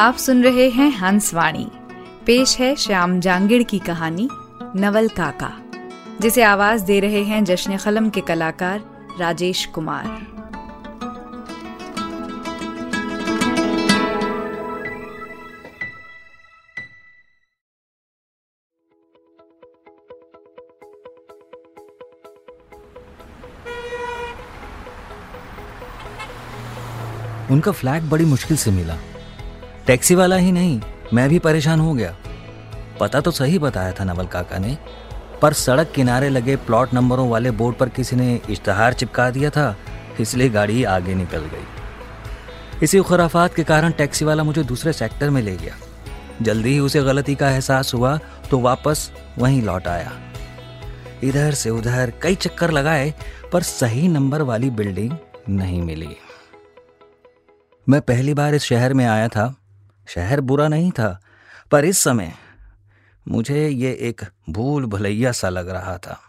आप सुन रहे हैं हंसवाणी पेश है श्याम जांगिड़ की कहानी, नवल काका, जिसे आवाज़ दे रहे हैं जश्न कलम के कलाकार राजेश कुमार। उनका फ्लैट बड़ी मुश्किल से मिला। टैक्सी वाला ही नहीं, मैं भी परेशान हो गया। पता तो सही बताया था नवल काका ने, पर सड़क किनारे लगे प्लॉट नंबरों वाले बोर्ड पर किसी ने इश्तहार चिपका दिया था, इसलिए गाड़ी आगे निकल गई। इसी खुराफात के कारण टैक्सी वाला मुझे दूसरे सेक्टर में ले गया। जल्दी ही उसे गलती का एहसास हुआ तो वापस वहीं लौट आया। इधर से उधर कई चक्कर लगाए, पर सही नंबर वाली बिल्डिंग नहीं मिली। मैं पहली बार इस शहर में आया था शहर बुरा नहीं था, पर इस समय मुझे ये एक भूल भलैया सा लग रहा था।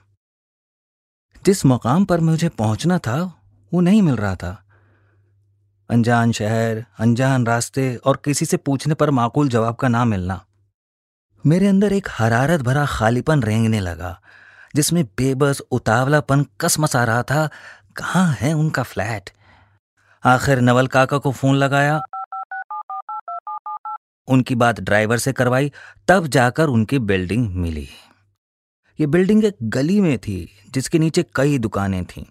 जिस मकाम पर मुझे पहुँचना था, वो नहीं मिल रहा था। अनजान शहर, अनजान रास्ते और किसी से पूछने पर माकूल जवाब का ना मिलना, मेरे अंदर एक हरारत भरा खालीपन रेंगने लगा, जिसमें बेबस उतावलापन कसमसा रहा था, कहाँ है उनका फ्लैट? आखिर नवल काका को फ़ोन लगाया उनकी बात ड्राइवर से करवाई, तब जाकर उनकी बिल्डिंग मिली। ये बिल्डिंग एक गली में थी, जिसके नीचे कई दुकानें थीं।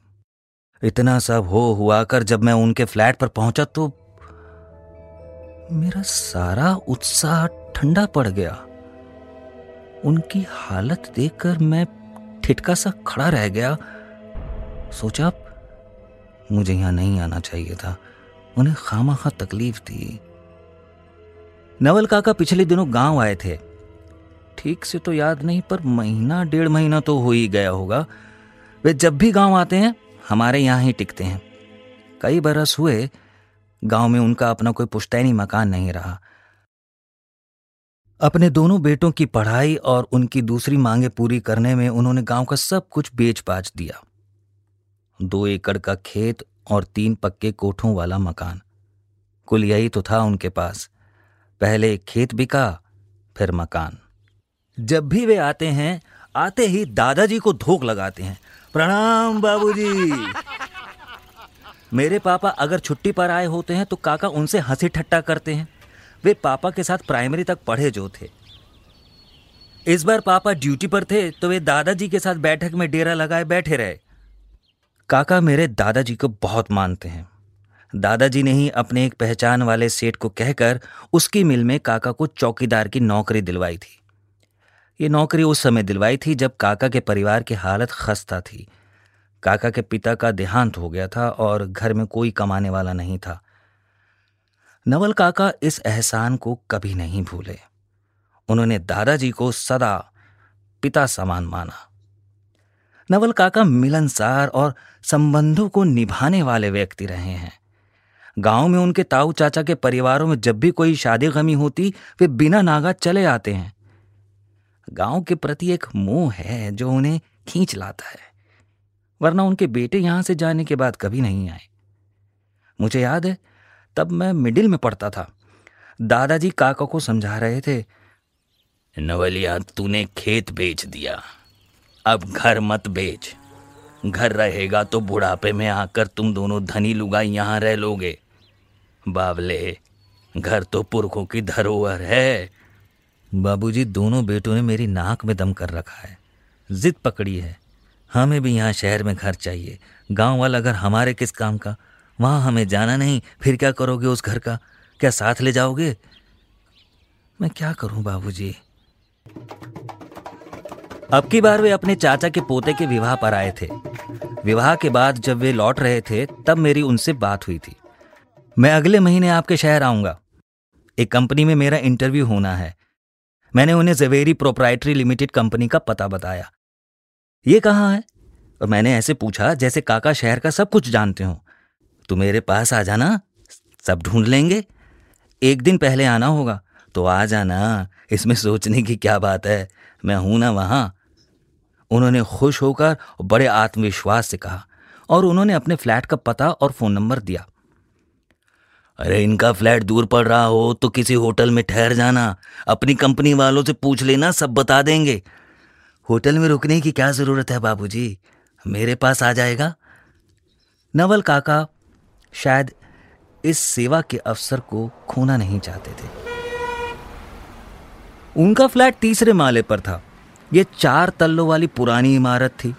इतना सब हो हुआ कर जब मैं उनके फ्लैट पर पहुँचा तो मेरा सारा उत्साह ठंडा पड़ गया। उनकी हालत देखकर मैं ठिटका सा खड़ा रह गया। सोचा मुझे यहाँ नहीं आना चाहिए था। उन्हें खामा खा तकलीफ़ थी। नवल काका पिछले दिनों गाँव आए थे। ठीक से तो याद नहीं, पर महीना, डेढ़ महीना तो हो ही गया होगा। वे जब भी गाँव आते हैं, हमारे यहाँ ही टिकते हैं। कई बरस हुए, गाँव में उनका अपना कोई पुश्तैनी मकान नहीं रहा। अपने दोनों बेटों की पढ़ाई और उनकी दूसरी मांगे पूरी करने में उन्होंने गाँव का सब कुछ बेच बाच दिया। दो एकड़ का खेत और तीन पक्के कोठों वाला मकान। कुल यही तो था उनके पास। पहले खेत बिका, फिर मकान। जब भी वे आते हैं, आते ही दादाजी को धोख लगाते हैं। प्रणाम, बाबूजी। मेरे पापा अगर छुट्टी पर आए होते हैं तो काका उनसे हँसी ठट्टा करते हैं। वे पापा के साथ प्राइमरी तक पढ़े जो थे। इस बार पापा ड्यूटी पर थे तो वे दादाजी के साथ बैठक में डेरा लगाए बैठे रहे। काका मेरे दादाजी को बहुत मानते हैं। दादाजी ने ही अपने एक पहचान वाले सेठ को कहकर उसकी मिल में काका को चौकीदार की नौकरी दिलवाई थी। ये नौकरी उस समय दिलवाई थी जब काका के परिवार की हालत खस्ता थी। काका के पिता का देहांत हो गया था और घर में कोई कमाने वाला नहीं था। नवल काका इस एहसान को कभी नहीं भूले। उन्होंने दादाजी को सदा पिता समान माना। नवल काका मिलनसार और संबंधों को निभाने वाले व्यक्ति रहे हैं। गाँव में उनके ताऊ चाचा के परिवारों में जब भी कोई शादी गमी होती, वे बिना नागा चले आते हैं। गाँव के प्रति एक मोह है जो उन्हें खींच लाता है, वरना उनके बेटे यहाँ से जाने के बाद कभी नहीं आए। मुझे याद है, तब मैं मिडिल में पढ़ता था। दादाजी काका को समझा रहे थे, नवलिया, तूने खेत बेच दिया, अब घर मत बेच। घर रहेगा तो बुढ़ापे में आकर तुम दोनों धनी लुगाई यहाँ रह लोगे। बावले, घर तो पुरखों की धरोहर है। बाबूजी, दोनों बेटों ने मेरी नाक में दम कर रखा है। जिद पकड़ी है। हमें भी यहाँ शहर में घर चाहिए। गाँव वाला घर हमारे किस काम का? वहाँ हमें जाना नहीं, फिर क्या करोगे उस घर का? क्या साथ ले जाओगे? मैं क्या करूँ बाबूजी? अब की बार वे अपने चाचा के पोते के विवाह पर आए थे। विवाह के बाद जब वे लौट रहे थे, तब मेरी उनसे बात हुई थी। मैं अगले महीने आपके शहर आऊँगा। एक कंपनी में मेरा इंटरव्यू होना है। मैंने उन्हें जवेरी प्रोप्राइटरी लिमिटेड कंपनी का पता बताया। ये कहाँ है? और मैंने ऐसे पूछा, जैसे काका शहर का सब कुछ जानते हो। तू मेरे पास आ जाना, सब ढूंढ लेंगे। एक दिन पहले आना होगा तो आ जाना। इसमें सोचने की क्या बात है? मैं हूँ ना वहाँ। उन्होंने खुश होकर बड़े आत्मविश्वास से कहा और उन्होंने अपने फ्लैट का पता और फ़ोन नंबर दिया। अरे, इनका फ्लैट दूर पड़ रहा हो तो किसी होटल में ठहर जाना, अपनी कंपनी वालों से पूछ लेना, सब बता देंगे। होटल में रुकने की क्या ज़रूरत है बाबूजी? मेरे पास आ जाएगा? नवल काका शायद इस सेवा के अवसर को खोना नहीं चाहते थे। उनका फ्लैट तीसरे माले पर था। यह चार तल्लों वाली पुरानी इमारत थी।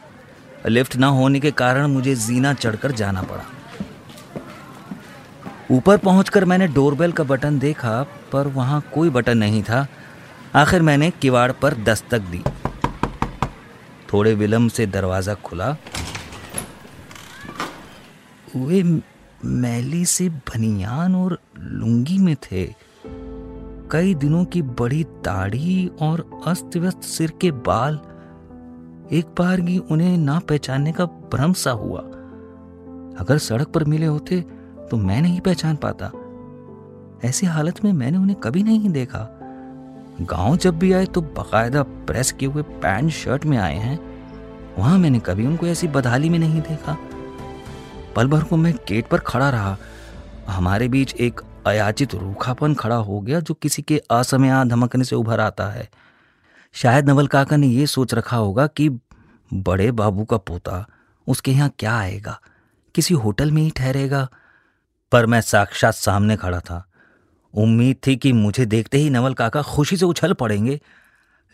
लिफ्ट ना होने के कारण मुझे जीना चढ़कर जाना पड़ा। ऊपर पहुंचकर मैंने डोरबेल का बटन देखा, पर वहाँ कोई बटन नहीं था। आखिर मैंने किवाड़ पर दस्तक दी। थोड़े विलंब से दरवाज़ा खुला। वे मैली से बनियान और लुंगी में थे। कई दिनों की बड़ी दाढ़ी और अस्त व्यस्त सिर के बाल एक बार की उन्हें ना पहचानने का भ्रम सा हुआ। अगर सड़क पर मिले होते तो मैं नहीं पहचान पाता। ऐसी हालत में मैंने उन्हें कभी नहीं देखा। गाँव जब भी आए तो बाकायदा प्रेस किए हुए पैंट शर्ट में आए हैं। वहाँ मैंने कभी उनको ऐसी बदहाली में नहीं देखा। पल भर को मैं गेट पर खड़ा रहा। हमारे बीच एक अयाचित रूखापन खड़ा हो गया जो किसी के असमया धमकने से उभर आता है। शायद नवल काका ने यह सोच रखा होगा कि बड़े बाबू का पोता उसके यहाँ क्या आएगा? किसी होटल में ही ठहरेगा। पर मैं साक्षात सामने खड़ा था। उम्मीद थी कि मुझे देखते ही नवल काका खुशी से उछल पड़ेंगे,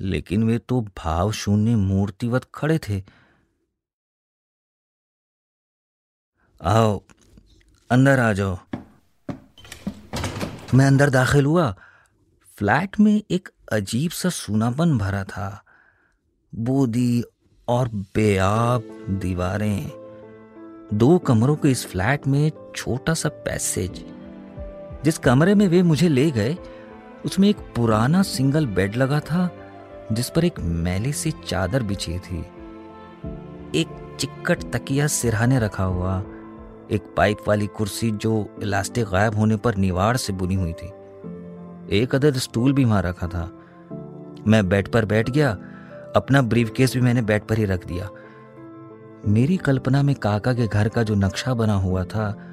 लेकिन वे तो भाव शून्य मूर्तिवत खड़े थे। आओ, अंदर आ जाओ। मैं अंदर दाखिल हुआ। फ्लैट में एक अजीब सा सूनापन भरा था। बूदी और बेआब दीवारें। दो कमरों के इस फ्लैट में छोटा सा पैसेज। जिस कमरे में वे मुझे ले गए, उसमें एक पुराना सिंगल बेड लगा था, जिस पर एक मैली सी चादर बिछी थी। एक चिक्कट तकिया सिरहाने रखा हुआ। एक पाइप वाली कुर्सी जो इलास्टिक गायब होने पर निवाड़ से बुनी हुई थी। एक अदर स्टूल भी वहाँ रखा था। मैं बेड पर बैठ गया, अपना ब्रीफ केस भी मैंने बेड पर ही रख दिया। मेरी कल्पना में काका के घर का जो नक्शा बना हुआ था,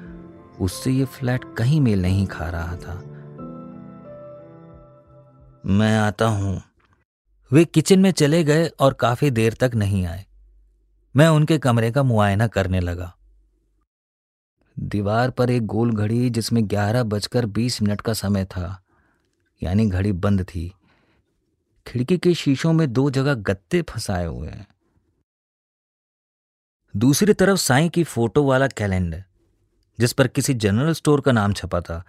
उससे ये फ्लैट कहीं मेल नहीं खा रहा था। मैं आता हूँ। वे किचन में चले गए और काफ़ी देर तक नहीं आए। मैं उनके कमरे का मुआयना करने लगा। दीवार पर एक गोल घड़ी जिसमें ग्यारह बजकर बीस मिनट का समय था। यानी घड़ी बंद थी। खिड़की के शीशों में दो जगह गत्ते फंसाए हुए हैं। दूसरी तरफ़ साईं की फ़ोटो वाला कैलेंडर, जिस पर किसी जनरल स्टोर का नाम छपा था।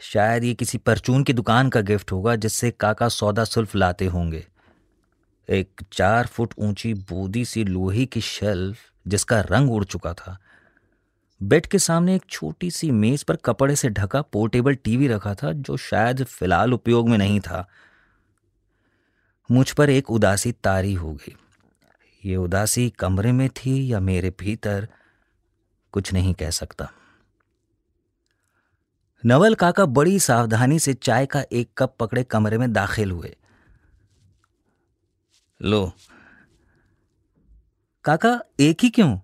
शायद ये किसी परचून की दुकान का गिफ्ट होगा, जिससे काका सौदा सुल्फ लाते होंगे। एक चार फुट ऊँची बूदी सी लोहे की शेल्फ, जिसका रंग उड़ चुका था। बेड के सामने एक छोटी सी मेज पर कपड़े से ढका पोर्टेबल टीवी रखा था, जो शायद फ़िलहाल उपयोग में नहीं था। मुझ पर एक उदासी तारी हो गई। ये उदासी कमरे में थी या मेरे भीतर? कुछ नहीं कह सकता। नवल काका बड़ी सावधानी से चाय का एक कप पकड़े कमरे में दाखिल हुए। लो। काका, एक ही क्यों?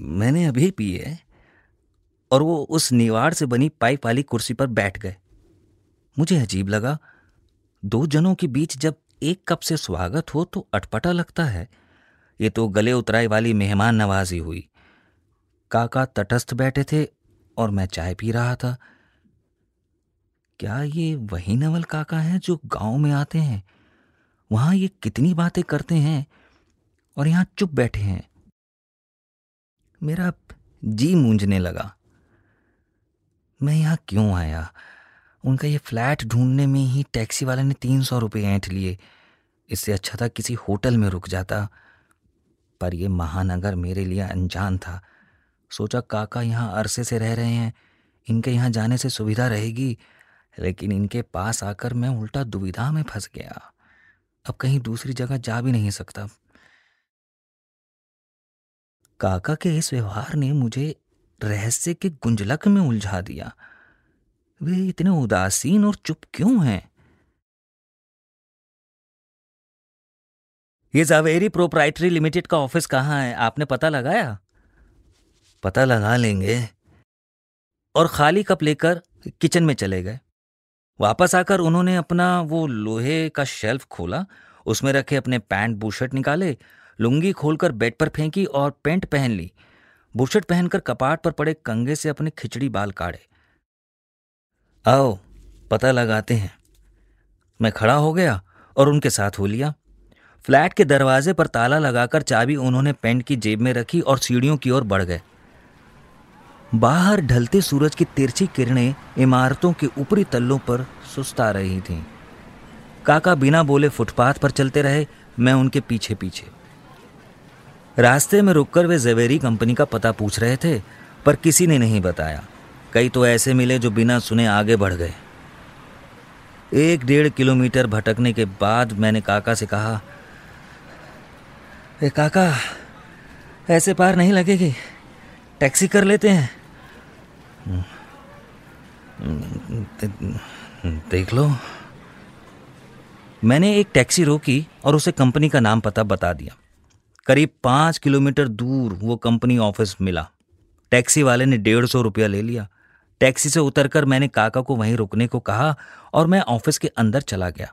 मैंने अभी पिए और वो उस निवाड़ से बनी पाइप वाली कुर्सी पर बैठ गए। मुझे अजीब लगा, दो जनों के बीच जब एक कप से स्वागत हो तो अटपटा लगता है। ये तो गले उतराई वाली मेहमान नवाजी हुई। काका तटस्थ बैठे थे और मैं चाय पी रहा था। क्या ये वही नवल काका हैं जो गाँव में आते हैं? वहाँ ये कितनी बातें करते हैं और यहाँ चुप बैठे हैं। मेरा जी मूंझने लगा। मैं यहाँ क्यों आया? उनका ये फ्लैट ढूँढने में ही टैक्सी वाले ने तीन सौ रुपये ऐंठ लिए। इससे अच्छा था किसी होटल में रुक जाता। पर यह महानगर मेरे लिए अनजान था। सोचा काका यहाँ अरसे से रह रहे हैं। इनके यहाँ जाने से सुविधा रहेगी। लेकिन इनके पास आकर मैं उल्टा दुविधा में फंस गया। अब कहीं दूसरी जगह जा भी नहीं सकता। काका के इस व्यवहार ने मुझे रहस्य के गुंजलक में उलझा दिया। वे इतने उदासीन और चुप क्यों हैं? ये जावेरी प्रोप्राइटरी लिमिटेड का ऑफ़िस कहाँ है? आपने पता लगाया? पता लगा लेंगे। और खाली कप लेकर किचन में चले गए। वापस आकर उन्होंने अपना वो लोहे का शेल्फ खोला, उसमें रखे अपने पैंट, बुशर्ट निकाले लुंगी खोलकर बेड पर फेंकी और पेंट पहन ली। बुशर्ट पहनकर कपाट पर पड़े कंगे से अपने खिचड़ी बाल काढ़े। आओ, पता लगाते हैं। मैं खड़ा हो गया और उनके साथ हो लिया। फ्लैट के दरवाजे पर ताला लगाकर चाबी उन्होंने पेंट की जेब में रखी और सीढ़ियों की ओर बढ़ गए। बाहर ढलते सूरज की तिरछी किरणें इमारतों के ऊपरी तल्लों पर सुस्ता रही थीं। काका बिना बोले फुटपाथ पर चलते रहे, मैं उनके पीछे पीछे रास्ते में रुककर वे जवेरी कंपनी का पता पूछ रहे थे, पर किसी ने नहीं बताया। कई तो ऐसे मिले जो बिना सुने आगे बढ़ गए। एक डेढ़ किलोमीटर भटकने के बाद मैंने काका से कहा, ए काका, ऐसे पार नहीं लगेगी। टैक्सी कर लेते हैं। देख लो। मैंने एक टैक्सी रोकी और उसे कंपनी का नाम पता बता दिया। करीब पाँच किलोमीटर दूर वो कंपनी ऑफ़िस मिला। टैक्सी वाले ने डेढ़ सौ रुपया ले लिया। टैक्सी से उतरकर मैंने काका को वहीं रुकने को कहा और मैं ऑफ़िस के अंदर चला गया।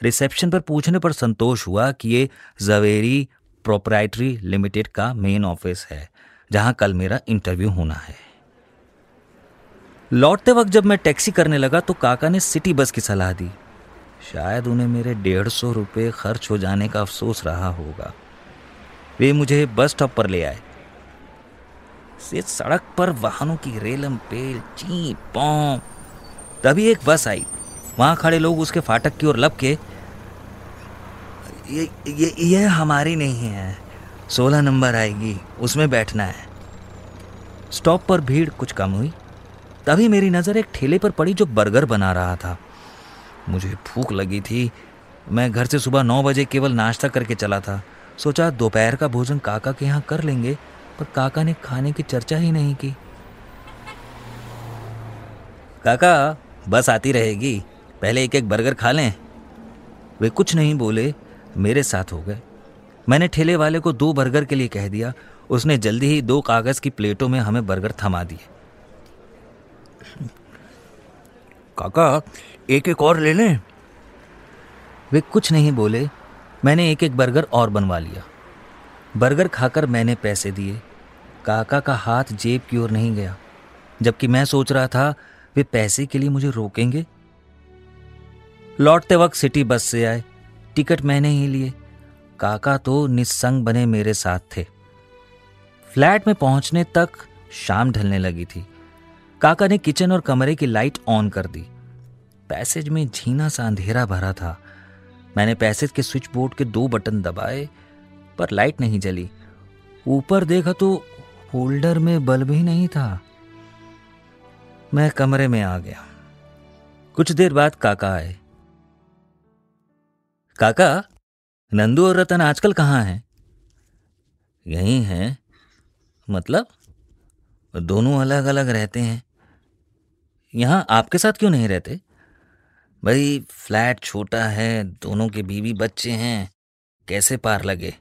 रिसेप्शन पर पूछने पर संतोष हुआ कि ये जवेरी प्रोपराइटरी लिमिटेड का मेन ऑफ़िस है, जहाँ कल मेरा इंटरव्यू होना है। लौटते वक्त जब मैं टैक्सी करने लगा तो काका ने सिटी बस की सलाह दी। शायद उन्हें मेरे डेढ़ सौ रुपये खर्च हो जाने का अफसोस रहा होगा। वे मुझे बस स्टॉप पर ले आए। से सड़क पर वाहनों की रेलम पेल, ची, पौ। तभी एक बस आई। वहाँ खड़े लोग उसके फाटक की ओर लब के ये ये ये हमारी नहीं है। सोलह नंबर आएगी, उसमें बैठना है। स्टॉप पर भीड़ कुछ कम हुई। तभी मेरी नज़र एक ठेले पर पड़ी जो बर्गर बना रहा था। मुझे भूख लगी थी। मैं घर से सुबह नौ बजे केवल नाश्ता करके चला था। सोचा दोपहर का भोजन काका के यहाँ कर लेंगे पर काका ने खाने की चर्चा ही नहीं की। काका बस आती रहेगी। पहले एक एक बर्गर खा लें। वे कुछ नहीं बोले मेरे साथ हो गए। मैंने ठेले वाले को दो बर्गर के लिए कह दिया। उसने जल्दी ही दो कागज़ की प्लेटों में हमें बर्गर थमा दिए। काका एक एक और ले लें। वे कुछ नहीं बोले। मैंने एक एक बर्गर और बनवा लिया। बर्गर खाकर मैंने पैसे दिए। काका का हाथ जेब की ओर नहीं गया, जबकि मैं सोच रहा था, वे पैसे के लिए मुझे रोकेंगे? लौटते वक्त सिटी बस से आए। टिकट मैंने ही लिए। काका तो निस्संग बने मेरे साथ थे। फ्लैट में पहुँचने तक शाम ढलने लगी थी। काका ने किचन और कमरे की लाइट ऑन कर दी। पैसेज में झीना सा अंधेरा भरा था। मैंने पैसेज के स्विच बोर्ड के दो बटन दबाए, पर लाइट नहीं जली। ऊपर देखा तो होल्डर में बल्ब ही नहीं था। मैं कमरे में आ गया। कुछ देर बाद काका आए। काका, नंदू और रतन आजकल कहाँ हैं? यही हैं। मतलब? दोनों अलग अलग रहते हैं। यहाँ आपके साथ क्यों नहीं रहते? भाई फ्लैट छोटा है, दोनों के बीवी बच्चे हैं, कैसे पार लगे?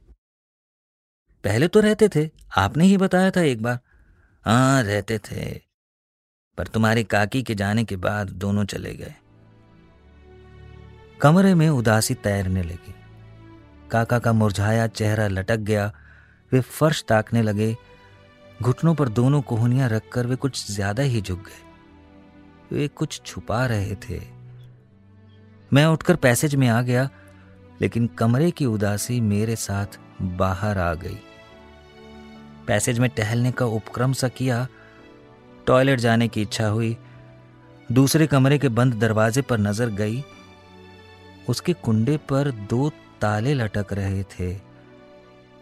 पहले तो रहते थे, आपने ही बताया था एक बार। हाँ रहते थे, पर तुम्हारी काकी के जाने के बाद दोनों चले गए। कमरे में उदासी तैरने लगी। काका का मुरझाया चेहरा लटक गया, वे फर्श ताकने लगे। घुटनों पर दोनों कोहनियाँ रखकर वे कुछ ज़्यादा ही झुक गए। वे कुछ छुपा रहे थे। मैं उठकर पैसेज में आ गया, लेकिन कमरे की उदासी मेरे साथ बाहर आ गई। पैसेज में टहलने का उपक्रम सा किया, टॉयलेट जाने की इच्छा हुई, दूसरे कमरे के बंद दरवाजे पर नज़र गई। उसके कुंडे पर दो ताले लटक रहे थे।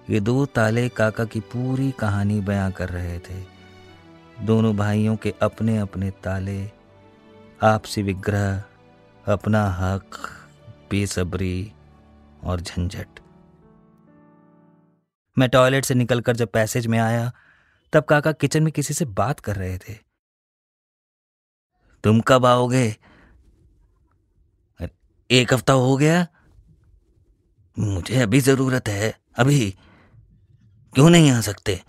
ये दो ताले काका की पूरी कहानी बयां कर रहे थे। दोनों भाइयों के अपने अपने ताले, आपसी विग्रह अपना हक, बेसब्री और झंझट। मैं टॉयलेट से निकलकर जब पैसेज में आया, तब काका किचन में किसी से बात कर रहे थे। तुम कब आओगे? एक हफ़्ता हो गया। मुझे अभी ज़रूरत है, अभी। क्यों नहीं आ सकते?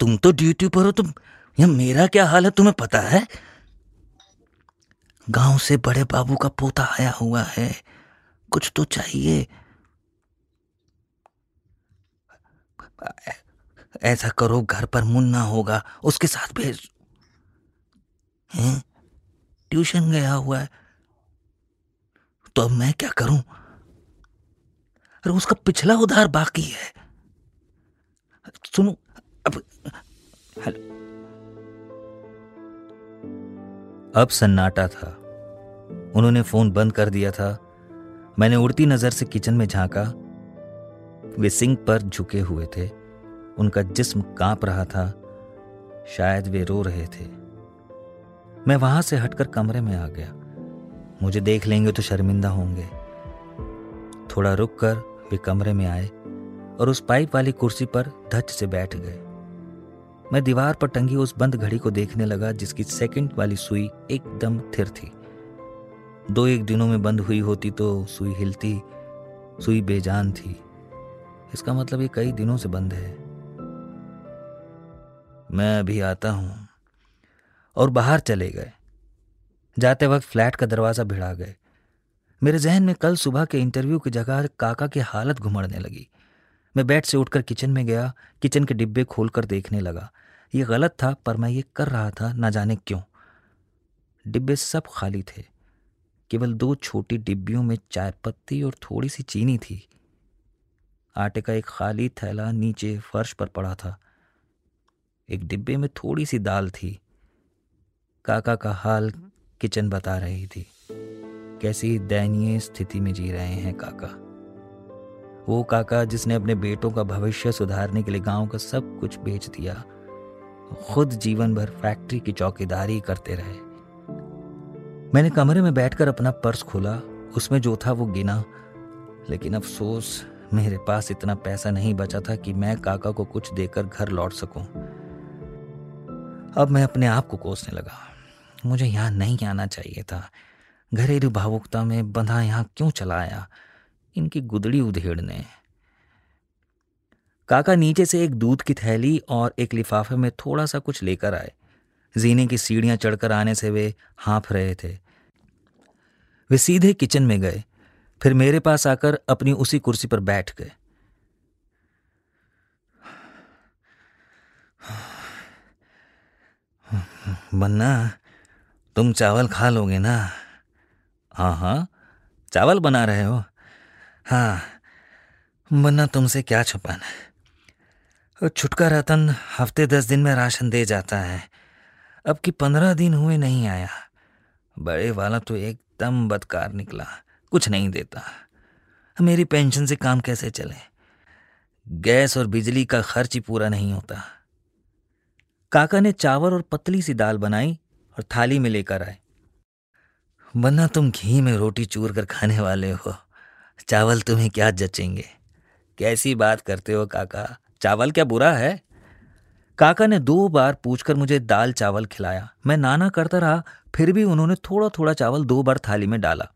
तुम तो ड्यूटी पर हो, तुम यह मेरा क्या हाल है, तुम्हें पता है? गाँव से बड़े बाबू का पोता आया हुआ है। कुछ तो चाहिए। ऐसा करो, घर पर मुन्ना होगा। उसके साथ भेज। हैं? ट्यूशन गया हुआ है। तो अब मैं क्या करूँ? अरे, उसका पिछला उधार बाकी है। सुनो, अब हेलो। अब सन्नाटा था। उन्होंने फ़ोन बंद कर दिया था। मैंने उड़ती नज़र से किचन में झांका। वे सिंक पर झुके हुए थे। उनका जिस्म काँप रहा था। शायद वे रो रहे थे। मैं वहाँ से हटकर कमरे में आ गया। मुझे देख लेंगे तो शर्मिंदा होंगे। थोड़ा रुक कर वे कमरे में आए और उस पाइप वाली कुर्सी पर धच से बैठ गए। मैं दीवार पर टंगी उस बंद घड़ी को देखने लगा जिसकी सेकंड वाली सुई एकदम थिर थी। दो एक दिनों में बंद हुई होती तो सुई हिलती, सुई बेजान थी। इसका मतलब ये कई दिनों से बंद है। मैं अभी आता हूँ और बाहर चले गए। जाते वक्त फ्लैट का दरवाज़ा भिड़ा गए। मेरे जहन में कल सुबह के इंटरव्यू की जगह काका की हालत घुमड़ने लगी। मैं बेड से उठकर किचन में गया, किचन के डिब्बे खोलकर देखने लगा। ये गलत था, पर मैं ये कर रहा था, ना जाने क्यों। डिब्बे सब खाली थे। केवल दो छोटी डिब्बियों में चाय पत्ती और थोड़ी सी चीनी थी। आटे का एक खाली थैला नीचे फर्श पर पड़ा था। एक डिब्बे में थोड़ी सी दाल थी। काका का हाल किचन बता रही थी। कैसी दयनीय स्थिति में जी रहे हैं काका। वो काका जिसने अपने बेटों का भविष्य सुधारने के लिए गाँव का सब कुछ बेच दिया, खुद जीवन भर फैक्ट्री की चौकीदारी करते रहे। मैंने कमरे में बैठकर अपना पर्स खोला, उसमें जो था वो गिना। लेकिन अफसोस, मेरे पास इतना पैसा नहीं बचा था कि मैं काका को कुछ देकर घर लौट सकूँ। अब मैं अपने आप को कोसने लगा। मुझे यहाँ नहीं आना चाहिए था। घरेलू भावुकता में बंधा यहाँ क्यों चला आया इनकी गुदड़ी उधेड़ने। काका नीचे से एक दूध की थैली और एक लिफाफे में थोड़ा सा कुछ लेकर आए। जीने की सीढ़ियाँ चढ़कर आने से वे हाँफ रहे थे। वे सीधे किचन में गए, फिर मेरे पास आकर अपनी उसी कुर्सी पर बैठ गए। बन्ना, तुम चावल खा लोगे ना? हाँ हाँ चावल बना रहे हो। हाँ बन्ना, तुमसे क्या छुपाना छुटका रतन हफ़्ते दस दिन में राशन दे जाता है। अब कि पंद्रह दिन हुए नहीं आया। बड़े वाला तो एकदम बदकार निकला, कुछ नहीं देता। मेरी पेंशन से काम कैसे चले? गैस और बिजली का खर्च ही पूरा नहीं होता। काका ने चावल और पतली सी दाल बनाई और थाली में लेकर आए। बन्ना तुम घी में रोटी चूर कर खाने वाले हो। चावल तुम्हें क्या जचेंगे? कैसी बात करते हो काका? चावल क्या बुरा है? काका ने दो बार पूछकर मुझे दाल चावल खिलाया। मैं नाना करता रहा, फिर भी उन्होंने थोड़ा थोड़ा चावल दो बार थाली में डाला।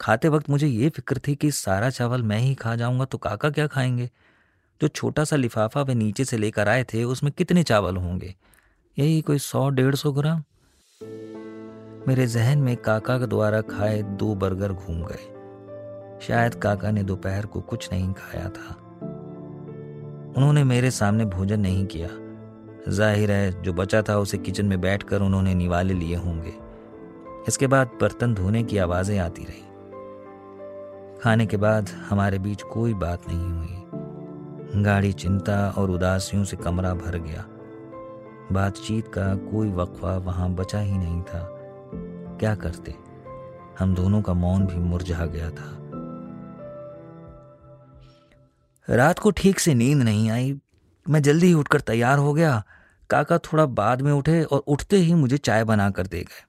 खाते वक्त मुझे ये फ़िक्र थी कि सारा चावल मैं ही खा जाऊँगा तो काका क्या खाएँगे? जो छोटा सा लिफाफा वे नीचे से लेकर आए थे, उसमें कितने चावल होंगे? यही कोई सौ, डेढ़ सौ ग्राम? मेरे जहन में काका के द्वारा खाए दो बर्गर घूम गए। शायद काका ने दोपहर को कुछ नहीं खाया था। उन्होंने मेरे सामने भोजन नहीं किया। ज़ाहिर है, जो बचा था उसे किचन में बैठकर उन्होंने निवाले लिए होंगे। इसके बाद बर्तन धोने की आवाज़ें आती रही। खाने के बाद हमारे बीच कोई बात नहीं हुई। गाड़ी चिंता और उदासियों से कमरा भर गया। बातचीत का कोई वक्फा वहाँ बचा ही नहीं था। क्या करते? हम दोनों का मौन भी मुरझा गया था। रात को ठीक से नींद नहीं आई। मैं जल्दी ही उठकर तैयार हो गया। काका थोड़ा बाद में उठे और उठते ही मुझे चाय बना कर दे गए।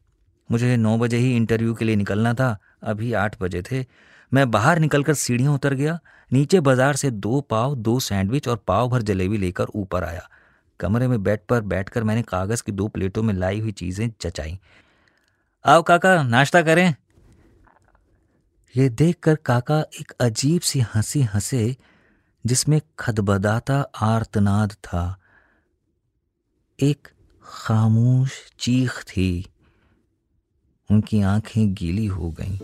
मुझे नौ बजे ही इंटरव्यू के लिए निकलना था, अभी आठ बजे थे। मैं बाहर निकलकर सीढ़ियाँ उतर गया, नीचे बाज़ार से दो पाव, दो सैंडविच और पाव भर जलेबी लेकर ऊपर आया। कमरे में बेड पर बैठकर मैंने कागज़ की दो प्लेटों में लाई हुई चीज़ें चचाई। आओ काका, नाश्ता करें। ये देखकर काका एक अजीब सी हँसी हंसे, जिसमें खदबदाता आर्तनाद था। एक खामोश चीख थी। उनकी आँखें गीली हो गईं।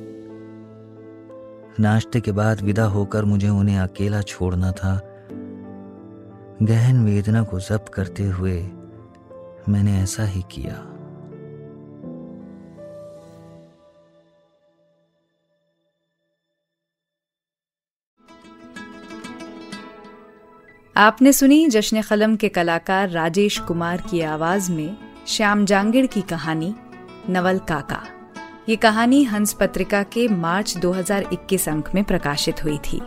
नाश्ते के बाद विदा होकर मुझे उन्हें अकेला छोड़ना था। गहन वेदना को जब्त करते हुए मैंने ऐसा ही किया। आपने सुनी जश्न कलम के कलाकार राजेश कुमार की आवाज़ में श्याम जांगिड़ की कहानी, नवल काका। ये कहानी हंस पत्रिका के मार्च 2021 अंक में प्रकाशित हुई थी।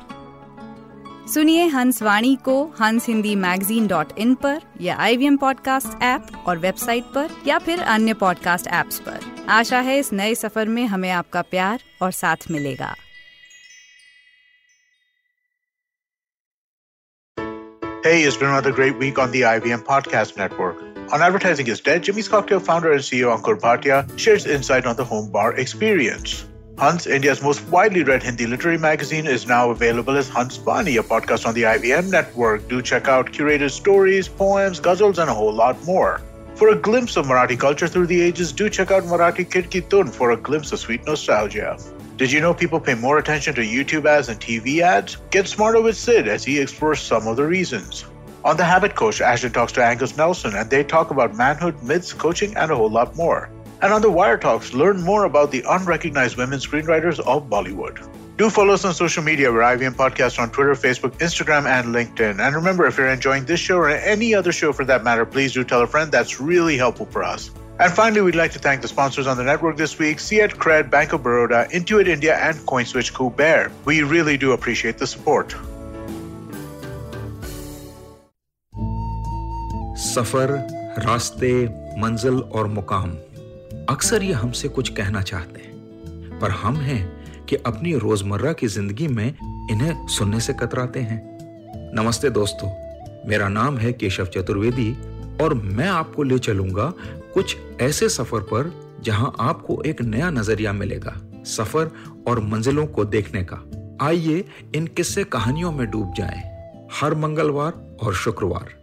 सुनिए हंस वाणी को हंस हिंदी मैगजीन डॉट इन पर या IVM पॉडकास्ट ऐप और वेबसाइट पर या फिर अन्य पॉडकास्ट ऐप्स पर। आशा है इस नए सफ़र में हमें आपका प्यार और साथ मिलेगा। Hey, it's been another great week on the IVM Podcast Network. On Advertising is Dead, Jimmy's Cocktail founder and CEO Ankur Bhatia shares insight on the home bar experience. Hans, India's most widely read Hindi literary magazine, is now available as Hans Bani, a podcast on the IVM network. Do check out curated stories, poems, ghazals, and a whole lot more. For a glimpse of Marathi culture through the ages, do check out Marathi Kid Ki Tun for a glimpse of sweet nostalgia. Did you know people pay more attention to YouTube ads and TV ads? Get smarter with Sid as he explores some of the reasons. On The Habit Coach, Ashton talks to Angus Nelson and they talk about manhood, myths, coaching, and a whole lot more. And on The Wire Talks, learn more about the unrecognized women screenwriters of Bollywood. Do follow us on social media. We're IVM Podcast on Twitter, Facebook, Instagram, and LinkedIn. And remember, if you're enjoying this show or any other show for that matter, please do tell a friend. That's really helpful for us. And finally, we'd like to thank the sponsors on the network this week Fiat Cred, Bank of Baroda, Intuit India, and CoinSwitch Bear. We really do appreciate the support. सफर रास्ते मंजिल और मुकाम अक्सर ये हमसे कुछ कहना चाहते हैं पर हम हैं कि अपनी रोज़मर्रा की ज़िंदगी में इन्हें सुनने से कतराते हैं। नमस्ते दोस्तों, मेरा नाम है केशव चतुर्वेदी और मैं आपको ले चलूँगा कुछ ऐसे सफ़र पर जहाँ आपको एक नया नज़रिया मिलेगा, सफ़र और मंजिलों को देखने का। आइए इन किस्से कहानियों में डूब जाएँ। हर मंगलवार और शुक्रवार।